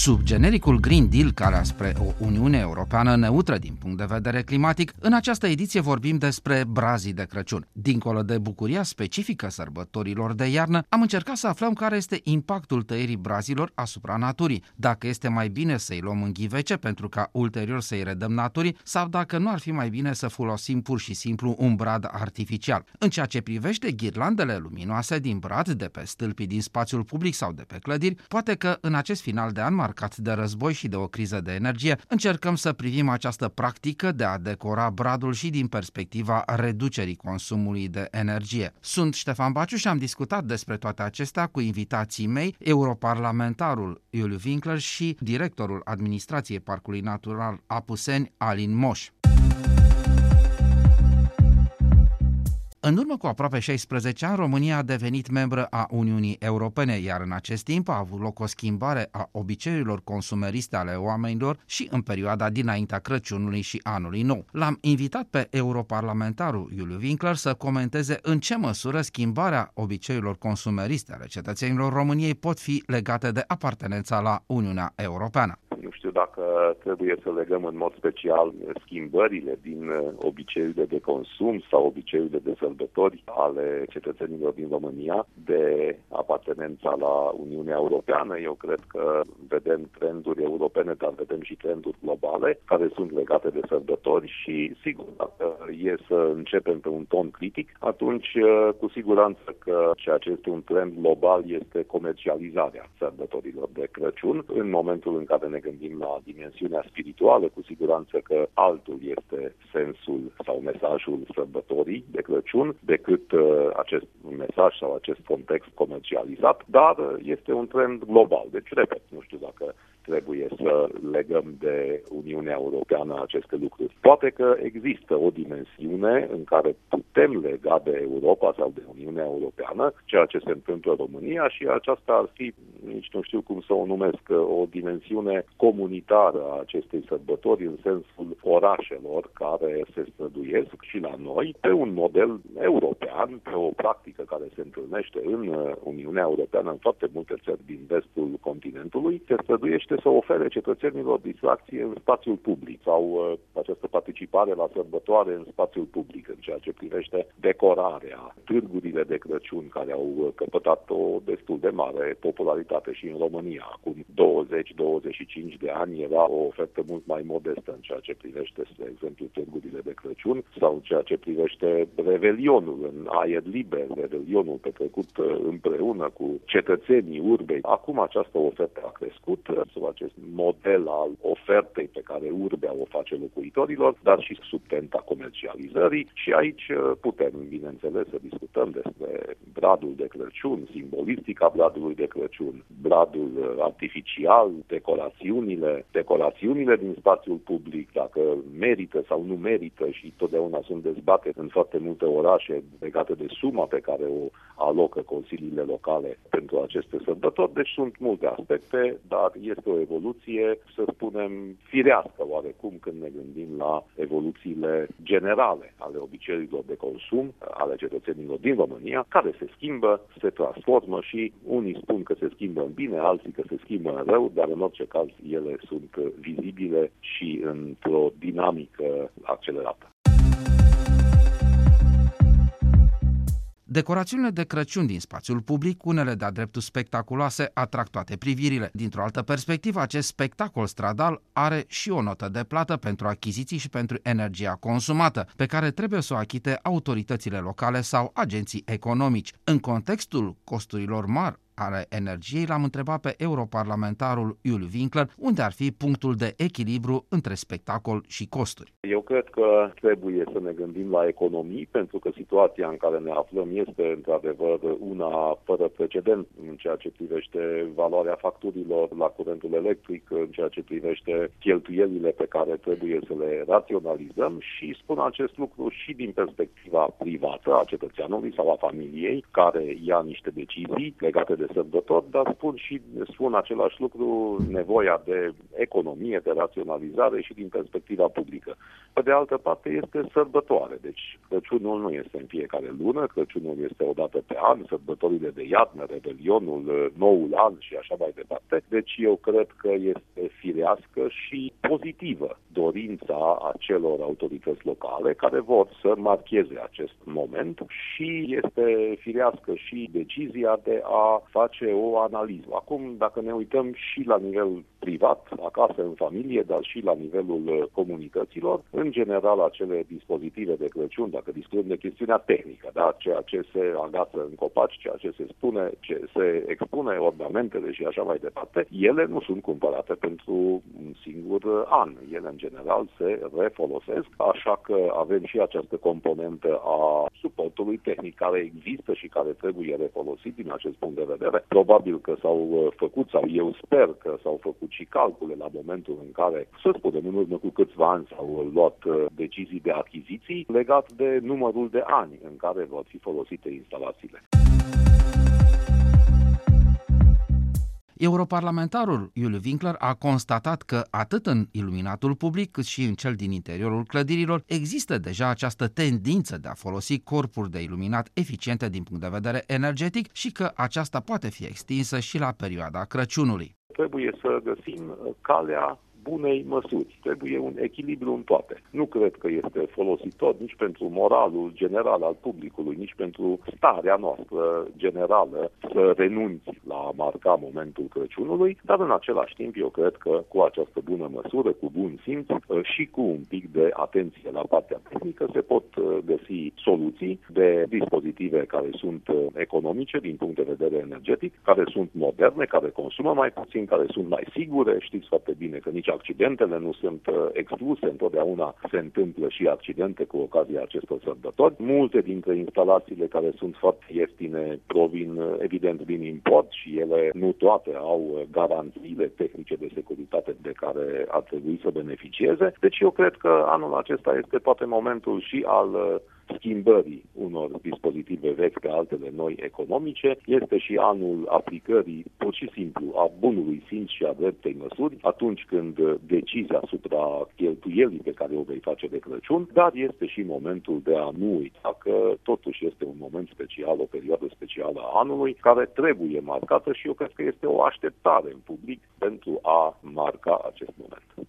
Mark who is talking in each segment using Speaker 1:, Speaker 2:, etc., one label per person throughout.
Speaker 1: Sub genericul Green Deal, care spre o Uniune Europeană neutră din punct de vedere climatic, în această ediție vorbim despre brazii de Crăciun. Dincolo de bucuria specifică sărbătorilor de iarnă, am încercat să aflăm care este impactul tăierii brazilor asupra naturii, dacă este mai bine să-i luăm în ghivece pentru ca ulterior să-i redăm naturii sau dacă nu ar fi mai bine să folosim pur și simplu un brad artificial. În ceea ce privește ghirlandele luminoase din brad de pe stâlpii din spațiul public sau de pe clădiri, poate că în acest final de an marcat de război și de o criză de energie, încercăm să privim această practică de a decora bradul și din perspectiva reducerii consumului de energie. Sunt Ștefan Baciu și am discutat despre toate acestea cu invitații mei, europarlamentarul Iuliu Winkler și directorul administrației Parcului Natural Apuseni, Alin Moș. În urmă cu aproape 16 ani, România a devenit membră a Uniunii Europene, iar în acest timp a avut loc o schimbare a obiceiurilor consumeriste ale oamenilor și în perioada dinaintea Crăciunului și anului nou. L-am invitat pe europarlamentarul Iuliu Winkler să comenteze în ce măsură schimbarea obiceiurilor consumeriste ale cetățenilor României pot fi legate de apartenența la Uniunea Europeană.
Speaker 2: Nu știu dacă trebuie să legăm în mod special schimbările din obiceiurile de consum sau obiceiurile de sărbători ale cetățenilor din România de apartenența la Uniunea Europeană. Eu cred că vedem trenduri europene, dar vedem și trenduri globale care sunt legate de sărbători și, sigur, dacă e să începem pe un ton critic, atunci cu siguranță că ceea ce este un trend global este comercializarea sărbătorilor de Crăciun. În momentul în care ne gândim la dimensiunea spirituală, cu siguranță că altul este sensul sau mesajul sărbătorii de Crăciun Crăciun decât uh, acest mesaj sau acest context comercializat, dar uh, este un trend global. Deci, repet, nu știu dacă trebuie să legăm de Uniunea Europeană aceste lucruri. Poate că există o dimensiune în care putem lega de Europa sau de Uniunea Europeană ceea ce se întâmplă în România și aceasta ar fi, nici nu știu cum să o numesc, o dimensiune comunitară a acestei sărbători în sensul orașelor care se străduiesc și la noi pe un model european, pe o practică care se întâlnește în Uniunea Europeană în foarte multe țări din vestul continentului, se străduiește să ofere cetățenilor distracție în spațiul public sau uh, această participare la sărbătoare în spațiul public în ceea ce privește decorarea, târgurile de Crăciun care au uh, căpătat o destul de mare popularitate și în România. Acum 20-25 de ani era o ofertă mult mai modestă în ceea ce privește, spre exemplu, târgurile de Crăciun sau în ceea ce privește revelionul în aer liber, revelionul petrecut uh, împreună cu cetățenii urbei. Acum această ofertă a crescut, sub acest model al ofertei pe care Urbea o face locuitorilor, dar și sub tenta comercializării și aici uh, putem, bineînțeles, să discutăm despre bradul de Crăciun, simbolistica bradului de Crăciun, bradul uh, artificial, decorațiunile, decorațiunile din spațiul public, dacă merită sau nu merită și totdeauna sunt dezbate în foarte multe orașe legate de suma pe care o alocă consiliile locale pentru aceste sărbători. Deci sunt multe aspecte, dar este o evoluție, să spunem, firească oarecum când ne gândim la evoluțiile generale ale obiceiurilor de consum ale cetățenilor din România, care se schimbă, se transformă și unii spun că se schimbă în bine, alții că se schimbă în rău, dar în orice caz ele sunt vizibile și într-o dinamică accelerată.
Speaker 1: Decorațiunile de Crăciun din spațiul public, unele de-a dreptul spectaculoase, atrag toate privirile. Dintr-o altă perspectivă, acest spectacol stradal are și o notă de plată pentru achiziții și pentru energia consumată, pe care trebuie să o achite autoritățile locale sau agenții economici. În contextul costurilor mari ale energiei, l-am întrebat pe europarlamentarul Iul Winkler unde ar fi punctul de echilibru între spectacol și costuri.
Speaker 2: Eu cred că trebuie să ne gândim la economii, pentru că situația în care ne aflăm este într-adevăr una fără precedent în ceea ce privește valoarea facturilor la curentul electric, în ceea ce privește cheltuielile pe care trebuie să le raționalizăm și spun acest lucru și din perspectiva privată a cetățeanului sau a familiei care ia niște decizii legate de sărbători, dar spun și spun același lucru, nevoia de economie, de raționalizare și din perspectiva publică. Pe de altă parte este sărbătoare, deci Crăciunul nu este în fiecare lună, Crăciunul este o dată pe an, sărbătorile de iarnă, Revelionul, Noul An și așa mai departe. Deci eu cred că este firească și pozitivă dorința acelor autorități locale care vor să marcheze acest moment și este firească și decizia de a face o analiză. Acum, dacă ne uităm și la nivel privat, acasă, în familie, dar și la nivelul comunităților, în general acele dispozitive de Crăciun, dacă discutăm de chestiunea tehnică, da? ceea ce se agață în copaci, ceea ce se spune, ce se expune, ornamentele și așa mai departe, ele nu sunt cumpărate pentru un singur an. Ele, în general, se refolosesc, așa că avem și această componentă a suportului tehnic care există și care trebuie refolosit din acest punct de vedere. Probabil că s-au făcut, sau eu sper că s-au făcut și calcule la momentul în care, să spunem, în urmă cu câțiva ani s-au luat uh, decizii de achiziții legat de numărul de ani în care vor fi folosite instalațiile.
Speaker 1: Europarlamentarul Iuliu Winkler a constatat că atât în iluminatul public cât și în cel din interiorul clădirilor există deja această tendință de a folosi corpuri de iluminat eficiente din punct de vedere energetic și că aceasta poate fi extinsă și la perioada Crăciunului.
Speaker 2: Trebuie să găsim calea bunei măsuri. Trebuie un echilibru în toate. Nu cred că este folositor nici pentru moralul general al publicului, nici pentru starea noastră generală să renunți la a marca momentul Crăciunului, dar în același timp eu cred că cu această bună măsură, cu bun simț uh, și cu un pic de atenție la partea tehnică se pot uh, găsi soluții de dispozitive care sunt uh, economice din punct de vedere energetic, care sunt moderne, care consumă mai puțin, care sunt mai sigure. Știți foarte bine că nici accidentele nu sunt uh, excluse, întotdeauna se întâmplă și accidente cu ocazia acestor sărbători. Multe dintre instalațiile care sunt foarte ieftine provin uh, evident din import și ele nu toate au uh, garanțiile tehnice de securitate de care ar trebui să beneficieze. Deci eu cred că anul acesta este poate momentul și al schimbării unor dispozitive vechi pe altele noi economice, este și anul aplicării pur și simplu a bunului simț și a dreptei măsuri atunci când decizia asupra cheltuielii pe care o vei face de Crăciun, dar este și momentul de a nu uita că totuși este un moment special, o perioadă specială a anului care trebuie marcată și eu cred că este o așteptare în public pentru a marca acest moment.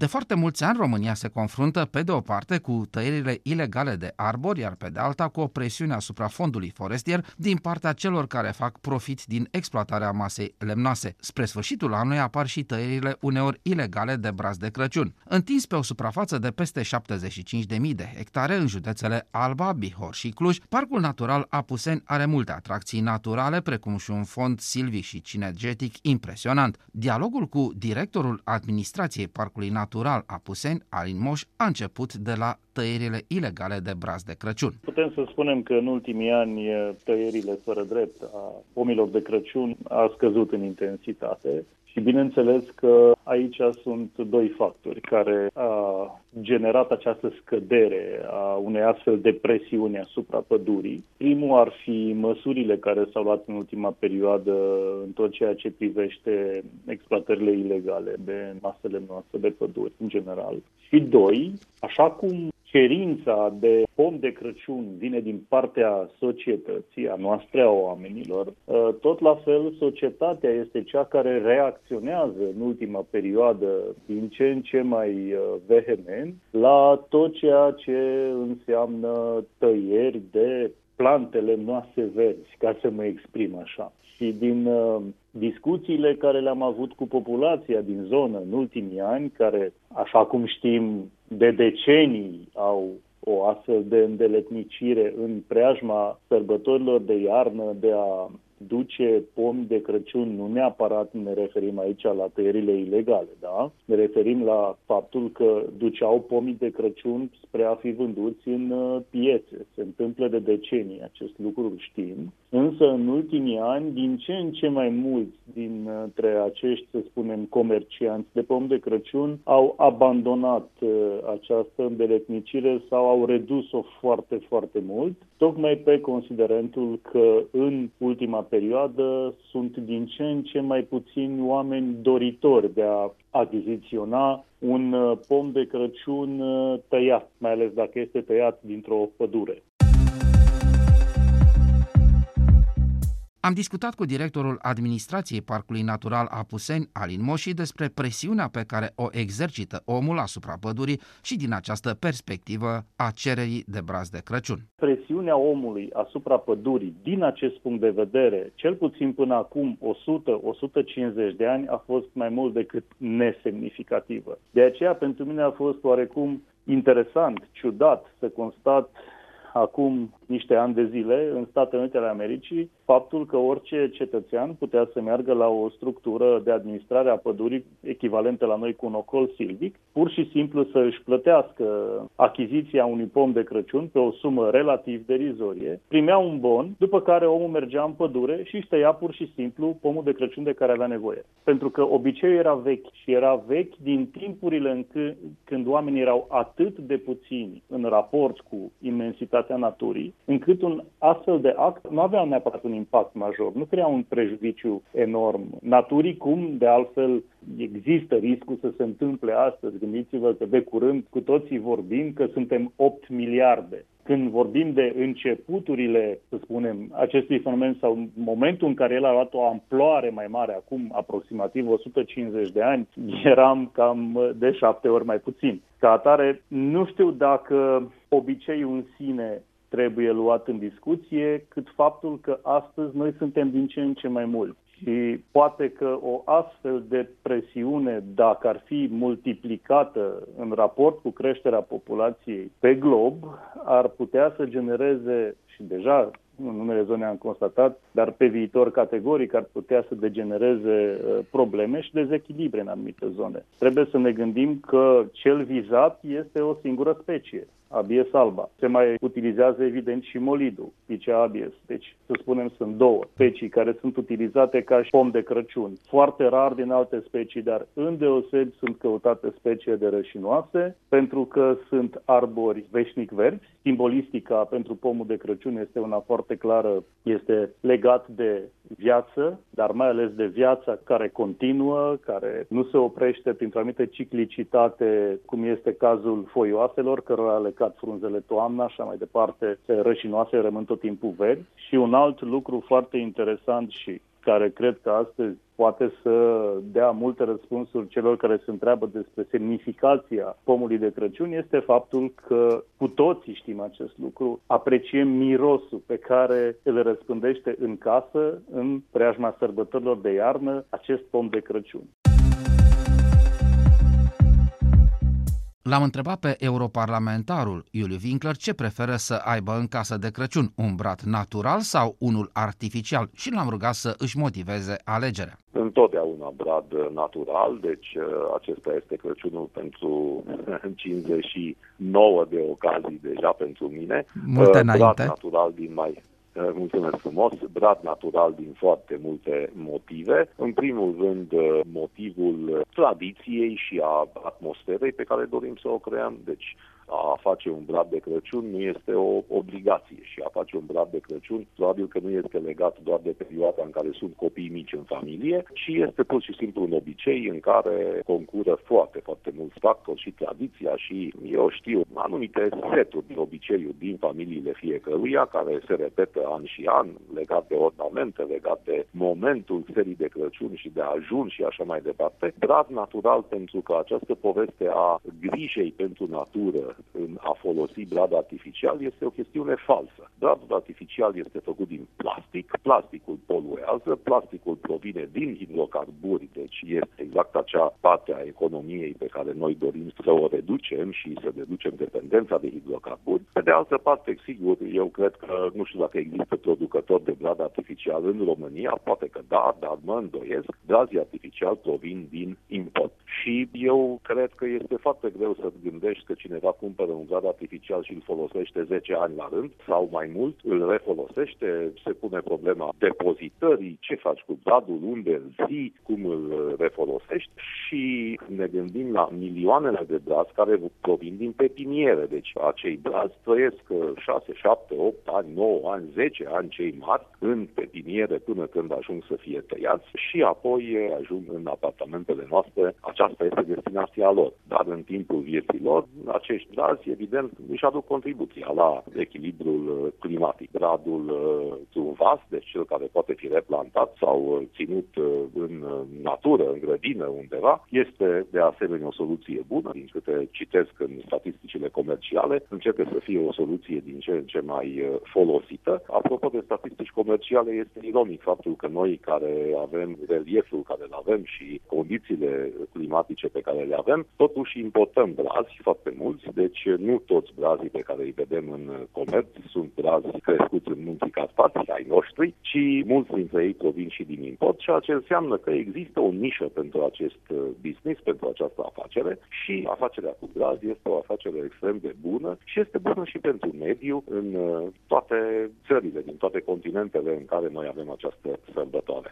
Speaker 1: De foarte mulți ani România se confruntă pe de o parte cu tăierile ilegale de arbori, iar pe de alta cu o presiune asupra fondului forestier din partea celor care fac profit din exploatarea masei lemnoase. Spre sfârșitul anului apar și tăierile uneori ilegale de braz de Crăciun. Întins pe o suprafață de peste 75.000 de hectare în județele Alba, Bihor și Cluj, Parcul Natural Apuseni are multe atracții naturale, precum și un fond silvic și cinegetic impresionant. Dialogul cu directorul administrației Parcului Natural natural Apuseni, Alin Moș, a început de la tăierile ilegale de braz de Crăciun.
Speaker 3: Putem să spunem că în ultimii ani tăierile fără drept a pomilor de Crăciun a scăzut în intensitate și bineînțeles că aici sunt doi factori care a generat această scădere a unei astfel de presiuni asupra pădurii. Primul ar fi măsurile care s-au luat în ultima perioadă în tot ceea ce privește exploatările ilegale de masele noastre de păduri în general. Și doi, așa cum cerința de pom de Crăciun vine din partea societății, a noastră, a oamenilor, ă, tot la fel societatea este cea care reacționează în ultima perioadă din ce în ce mai ă, vehement la tot ceea ce înseamnă tăieri de plantele noastre verzi, ca să mă exprim așa. Și din uh, discuțiile care le-am avut cu populația din zonă în ultimii ani, care, așa cum știm, de decenii au o astfel de îndeletnicire în preajma sărbătorilor de iarnă de a duce pomi de Crăciun, nu neapărat ne referim aici la tăierile ilegale, da? Ne referim la faptul că duceau pomii de Crăciun spre a fi vânduți în uh, piețe. Se întâmplă de decenii acest lucru, știm. Însă, în ultimii ani, din ce în ce mai mulți dintre acești, să spunem, comercianți de pom de Crăciun au abandonat uh, această îndeletnicire sau au redus-o foarte, foarte mult, tocmai pe considerentul că în ultima perioadă sunt din ce în ce mai puțini oameni doritori de a achiziționa un uh, pom de Crăciun uh, tăiat, mai ales dacă este tăiat dintr-o pădure.
Speaker 1: Am discutat cu directorul administrației Parcului Natural Apuseni, Alin Moși, despre presiunea pe care o exercită omul asupra pădurii și din această perspectivă a cererii de braz de Crăciun.
Speaker 3: Presiunea omului asupra pădurii, din acest punct de vedere, cel puțin până acum 100-150 de ani, a fost mai mult decât nesemnificativă. De aceea, pentru mine a fost oarecum interesant, ciudat să constat acum niște ani de zile în Statele Unite ale Americii faptul că orice cetățean putea să meargă la o structură de administrare a pădurii echivalentă la noi cu un ocol silvic, pur și simplu să își plătească achiziția unui pom de Crăciun pe o sumă relativ derizorie, primea un bon, după care omul mergea în pădure și își tăia pur și simplu pomul de Crăciun de care avea nevoie. Pentru că obiceiul era vechi și era vechi din timpurile în c- când oamenii erau atât de puțini în raport cu imensitatea naturii, încât un astfel de act nu avea neapărat un impact major, nu crea un prejudiciu enorm naturii, cum de altfel există riscul să se întâmple astăzi. Gândiți-vă că de curând cu toții vorbim că suntem 8 miliarde. Când vorbim de începuturile, să spunem, acestui fenomen sau momentul în care el a luat o amploare mai mare, acum aproximativ 150 de ani, eram cam de șapte ori mai puțin. Ca atare, nu știu dacă obiceiul în sine trebuie luat în discuție, cât faptul că astăzi noi suntem din ce în ce mai mulți. Și poate că o astfel de presiune, dacă ar fi multiplicată în raport cu creșterea populației pe glob, ar putea să genereze, și deja în unele zone am constatat, dar pe viitor categoric ar putea să degenereze uh, probleme și dezechilibre în anumite zone. Trebuie să ne gândim că cel vizat este o singură specie. Abies alba. Se mai utilizează evident și molidul, Picea abies. Deci, să spunem, sunt două specii care sunt utilizate ca și pom de Crăciun. Foarte rar din alte specii, dar îndeosebi sunt căutate specii de rășinoase pentru că sunt arbori veșnic verzi. Simbolistica pentru pomul de Crăciun este una foarte clară, este legat de viață, dar mai ales de viața care continuă, care nu se oprește printr-o anumită ciclicitate, cum este cazul foioaselor, cărora le cad frunzele toamna, așa mai departe, rășinoase rămân tot timpul verzi. Și un alt lucru foarte interesant și care cred că astăzi poate să dea multe răspunsuri celor care se întreabă despre semnificația pomului de Crăciun este faptul că cu toții știm acest lucru, apreciem mirosul pe care îl răspândește în casă, în preajma sărbătorilor de iarnă, acest pom de Crăciun.
Speaker 1: L-am întrebat pe europarlamentarul Iuliu Winkler ce preferă să aibă în casă de Crăciun, un brad natural sau unul artificial și l-am rugat să își motiveze alegerea.
Speaker 2: Întotdeauna brad natural, deci uh, acesta este Crăciunul pentru 59 de ocazii deja pentru mine.
Speaker 1: Multe uh, înainte.
Speaker 2: Brad natural din mai Eh, mulțumesc frumos, brad natural din foarte multe motive. În primul rând, eh, motivul tradiției și a atmosferei pe care dorim să o creăm. Deci, a face un brad de Crăciun nu este o obligație și a face un brad de Crăciun probabil că nu este legat doar de perioada în care sunt copii mici în familie, ci este pur și simplu un obicei în care concură foarte, foarte mulți factori și tradiția și, eu știu, anumite seturi de obiceiuri din familiile fiecăruia care se repetă an și an, legat de ornamente, legat de momentul serii de Crăciun și de ajun și așa mai departe. Brad natural pentru că această poveste a grijei pentru natură în a folosi brad artificial este o chestiune falsă. Bradul artificial este făcut din plastic, plasticul poluează, plasticul provine din hidrocarburi, deci este exact acea parte a economiei pe care noi dorim să o reducem și să reducem dependența de hidrocarburi. Pe de altă parte, sigur, eu cred că nu știu dacă există producători de brad artificial în România, poate că da, dar mă îndoiesc, brazii artificial provin din import. Și eu cred că este foarte greu să gândești că cineva cumpără un brad artificial și îl folosește 10 ani la rând sau mai mult, îl refolosește, se pune problema depozitării, ce faci cu bradul, unde îl ții, cum îl refolosești și ne gândim la milioanele de brazi care provin din pepiniere. Deci acei brazi trăiesc 6, 7, 8 ani, 9 ani, 10 ani cei mari în pepiniere până când ajung să fie tăiați și apoi ajung în apartamentele noastre. Aceasta este destinația lor. Dar în timpul vieții lor, acești brazi, evident, își aduc contribuția la echilibrul climatic. Bradul uh, un vas, deci cel care poate fi replantat sau uh, ținut uh, în natură, în grădină, undeva, este de asemenea o soluție bună, din câte citesc în statisticile comerciale, începe să fie o soluție din ce în ce mai folosită. Apropo de statistici comerciale, este ironic faptul că noi care avem relieful care îl avem și condițiile climatice pe care le avem, totuși importăm brazi foarte mulți, deci nu toți brazii pe care îi vedem în comerț sunt brazi crescuți în munții Carpați, ai noștri, ci mulți dintre ei provin și din import, ceea ce înseamnă că există o nișă pentru acest uh, business, pentru această afacere și afacerea cu brazi este o afacere extrem de bună și este bună și pentru mediu în uh, toate țările, din toate continentele în care noi avem această sărbătoare.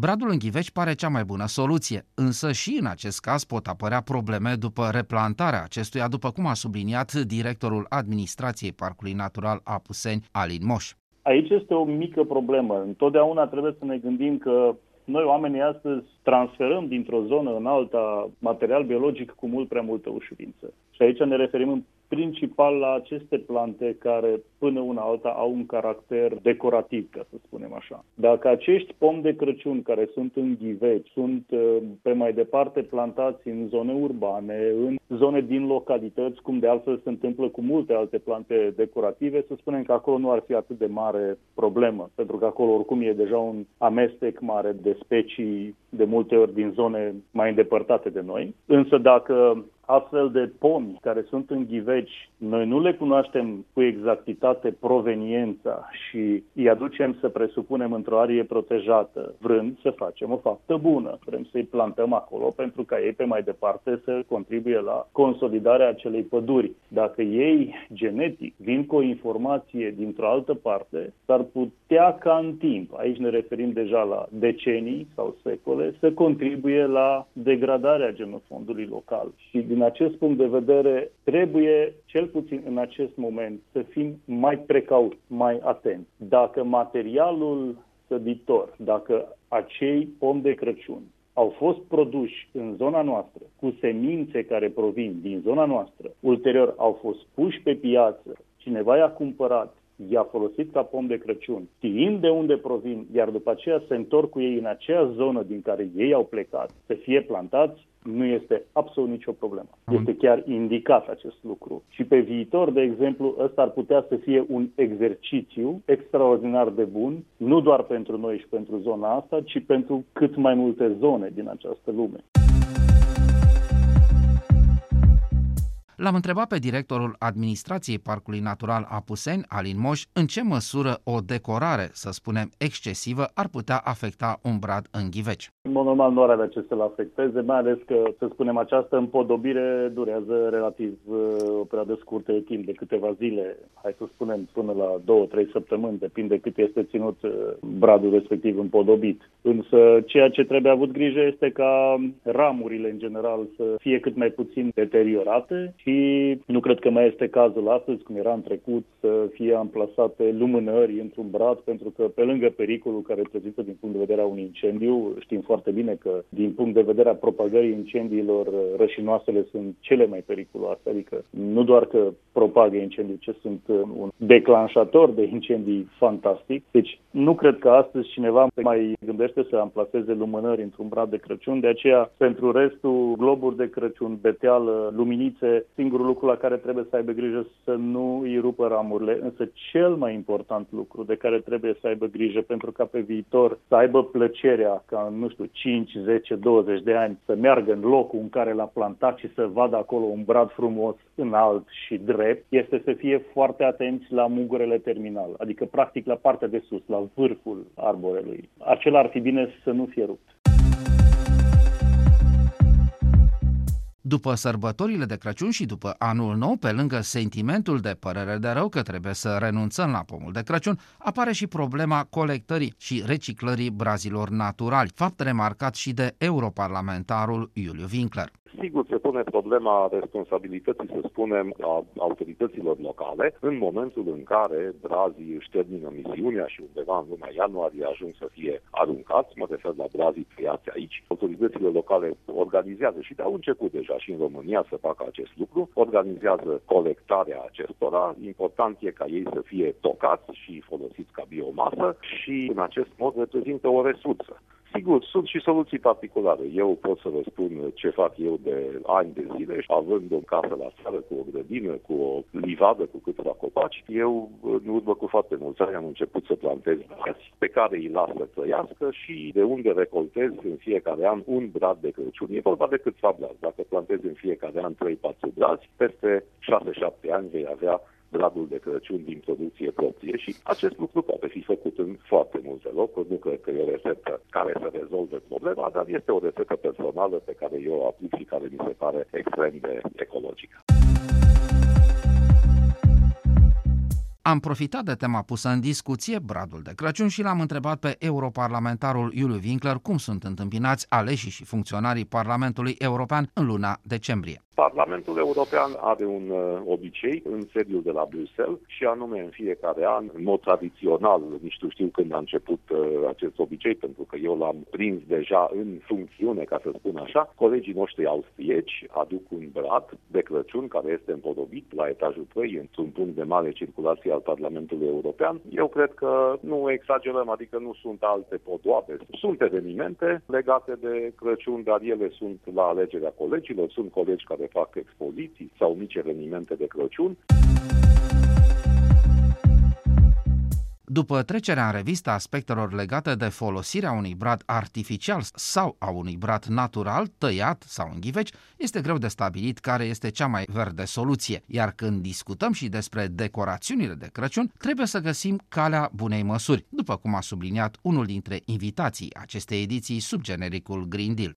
Speaker 1: Bradul în ghiveci pare cea mai bună soluție, însă și în acest caz pot apărea probleme după replantarea acestuia, după cum a subliniat directorul administrației Parcului Natural Apuseni, Alin Moș.
Speaker 3: Aici este o mică problemă. Întotdeauna trebuie să ne gândim că noi oamenii astăzi transferăm dintr-o zonă în alta material biologic cu mult prea multă ușurință. Și aici ne referim în principal la aceste plante care până una alta au un caracter decorativ, ca să spunem așa. Dacă acești pomi de Crăciun care sunt în ghiveci sunt uh, pe mai departe plantați în zone urbane, în zone din localități, cum de altfel se întâmplă cu multe alte plante decorative, să spunem că acolo nu ar fi atât de mare problemă, pentru că acolo oricum e deja un amestec mare de specii de multe ori din zone mai îndepărtate de noi. Însă dacă astfel de pomi care sunt în ghiveci, noi nu le cunoaștem cu exactitate proveniența și îi aducem să presupunem într-o arie protejată, vrând să facem o faptă bună. Vrem să-i plantăm acolo pentru ca ei pe mai departe să contribuie la consolidarea acelei păduri. Dacă ei genetic vin cu o informație dintr-o altă parte, s-ar putea ca în timp, aici ne referim deja la decenii sau secole, să contribuie la degradarea genofondului local. Și din acest punct de vedere, trebuie, cel puțin în acest moment, să fim mai precauți, mai atenți. Dacă materialul săditor, dacă acei pom de Crăciun au fost produși în zona noastră cu semințe care provin din zona noastră, ulterior au fost puși pe piață, cineva i-a cumpărat i-a folosit ca pom de Crăciun, știind de unde provin, iar după aceea se întorc cu ei în acea zonă din care ei au plecat, să fie plantați, nu este absolut nicio problemă. Este chiar indicat acest lucru. Și pe viitor, de exemplu, ăsta ar putea să fie un exercițiu extraordinar de bun, nu doar pentru noi și pentru zona asta, ci pentru cât mai multe zone din această lume.
Speaker 1: L-am întrebat pe directorul administrației Parcului Natural Apuseni, Alin Moș, în ce măsură o decorare, să spunem, excesivă ar putea afecta un brad în ghiveci.
Speaker 3: În mod normal nu are avea ce să-l afecteze, mai ales că, să spunem, această împodobire durează relativ uh, o perioadă scurtă de timp, de câteva zile, hai să spunem până la două, trei săptămâni, depinde cât este ținut uh, bradul respectiv împodobit. Însă ceea ce trebuie avut grijă este ca ramurile în general să fie cât mai puțin deteriorate și nu cred că mai este cazul astăzi, cum era în trecut, să fie amplasate lumânări într-un brad, pentru că pe lângă pericolul care prezintă din punct de vedere a un incendiu, știm foarte foarte bine că, din punct de vedere a propagării incendiilor, rășinoasele sunt cele mai periculoase, adică nu doar că propagă incendii, ci sunt un declanșator de incendii fantastic. Deci nu cred că astăzi cineva mai gândește să amplaseze lumânări într-un brad de Crăciun, de aceea pentru restul globuri de Crăciun, beteală, luminițe, singurul lucru la care trebuie să aibă grijă să nu îi rupă ramurile, însă cel mai important lucru de care trebuie să aibă grijă pentru ca pe viitor să aibă plăcerea ca, nu știu, 5, 10, 20 de ani să meargă în locul în care l-a plantat și să vadă acolo un brad frumos, înalt și drept, este să fie foarte atenți la mugurele terminal, adică practic la partea de sus, la vârful arborelui. Acela ar fi bine să nu fie rupt.
Speaker 1: După sărbătorile de Crăciun și după anul nou, pe lângă sentimentul de părere de rău că trebuie să renunțăm la pomul de Crăciun, apare și problema colectării și reciclării brazilor naturali, fapt remarcat și de europarlamentarul Iuliu Winkler.
Speaker 2: Sigur, se pune problema responsabilității, să spunem, a autorităților locale în momentul în care brazii își termină misiunea și undeva în luna ianuarie ajung să fie aruncați, mă refer la brazii tăiați aici. Autoritățile locale organizează și de-au început deja și în România să facă acest lucru, organizează colectarea acestora. Important e ca ei să fie tocați și folosiți ca biomasă și în acest mod reprezintă o resursă. Sigur, sunt și soluții particulare. Eu pot să vă spun ce fac eu de ani de zile, având o casă la țară cu o grădină, cu o livadă, cu câteva copaci. Eu, în urmă cu foarte mulți ani, am început să plantez brazi pe care îi las să trăiască și de unde recoltez în fiecare an un brad de Crăciun. E vorba de câțiva brazi. Dacă plantez în fiecare an 3-4 brazi, peste 6-7 ani vei avea gradul de Crăciun din producție proprie și acest lucru poate fi făcut în foarte multe locuri. Nu cred că e o rețetă care să rezolve problema, dar este o rețetă personală pe care eu o aplic și care mi se pare extrem de ecologică.
Speaker 1: Am profitat de tema pusă în discuție, Bradul de Crăciun, și l-am întrebat pe europarlamentarul Iuliu Winkler cum sunt întâmpinați aleșii și funcționarii Parlamentului European în luna decembrie.
Speaker 2: Parlamentul European are un uh, obicei în sediul de la Bruxelles și anume în fiecare an, în mod tradițional, nici nu știu când a început uh, acest obicei, pentru că eu l-am prins deja în funcțiune, ca să spun așa, colegii noștri austrieci aduc un brad de Crăciun care este împodobit la etajul 3 într-un punct de mare circulație al Parlamentului European. Eu cred că nu exagerăm, adică nu sunt alte podoabe. Sunt evenimente legate de Crăciun, dar ele sunt la alegerea colegilor, sunt colegi care fac expoziții sau mici evenimente de Crăciun.
Speaker 1: După trecerea în revistă aspectelor legate de folosirea unui brad artificial sau a unui brad natural, tăiat sau în ghiveci, este greu de stabilit care este cea mai verde soluție. Iar când discutăm și despre decorațiunile de Crăciun, trebuie să găsim calea bunei măsuri, după cum a subliniat unul dintre invitații acestei ediții sub genericul Green Deal.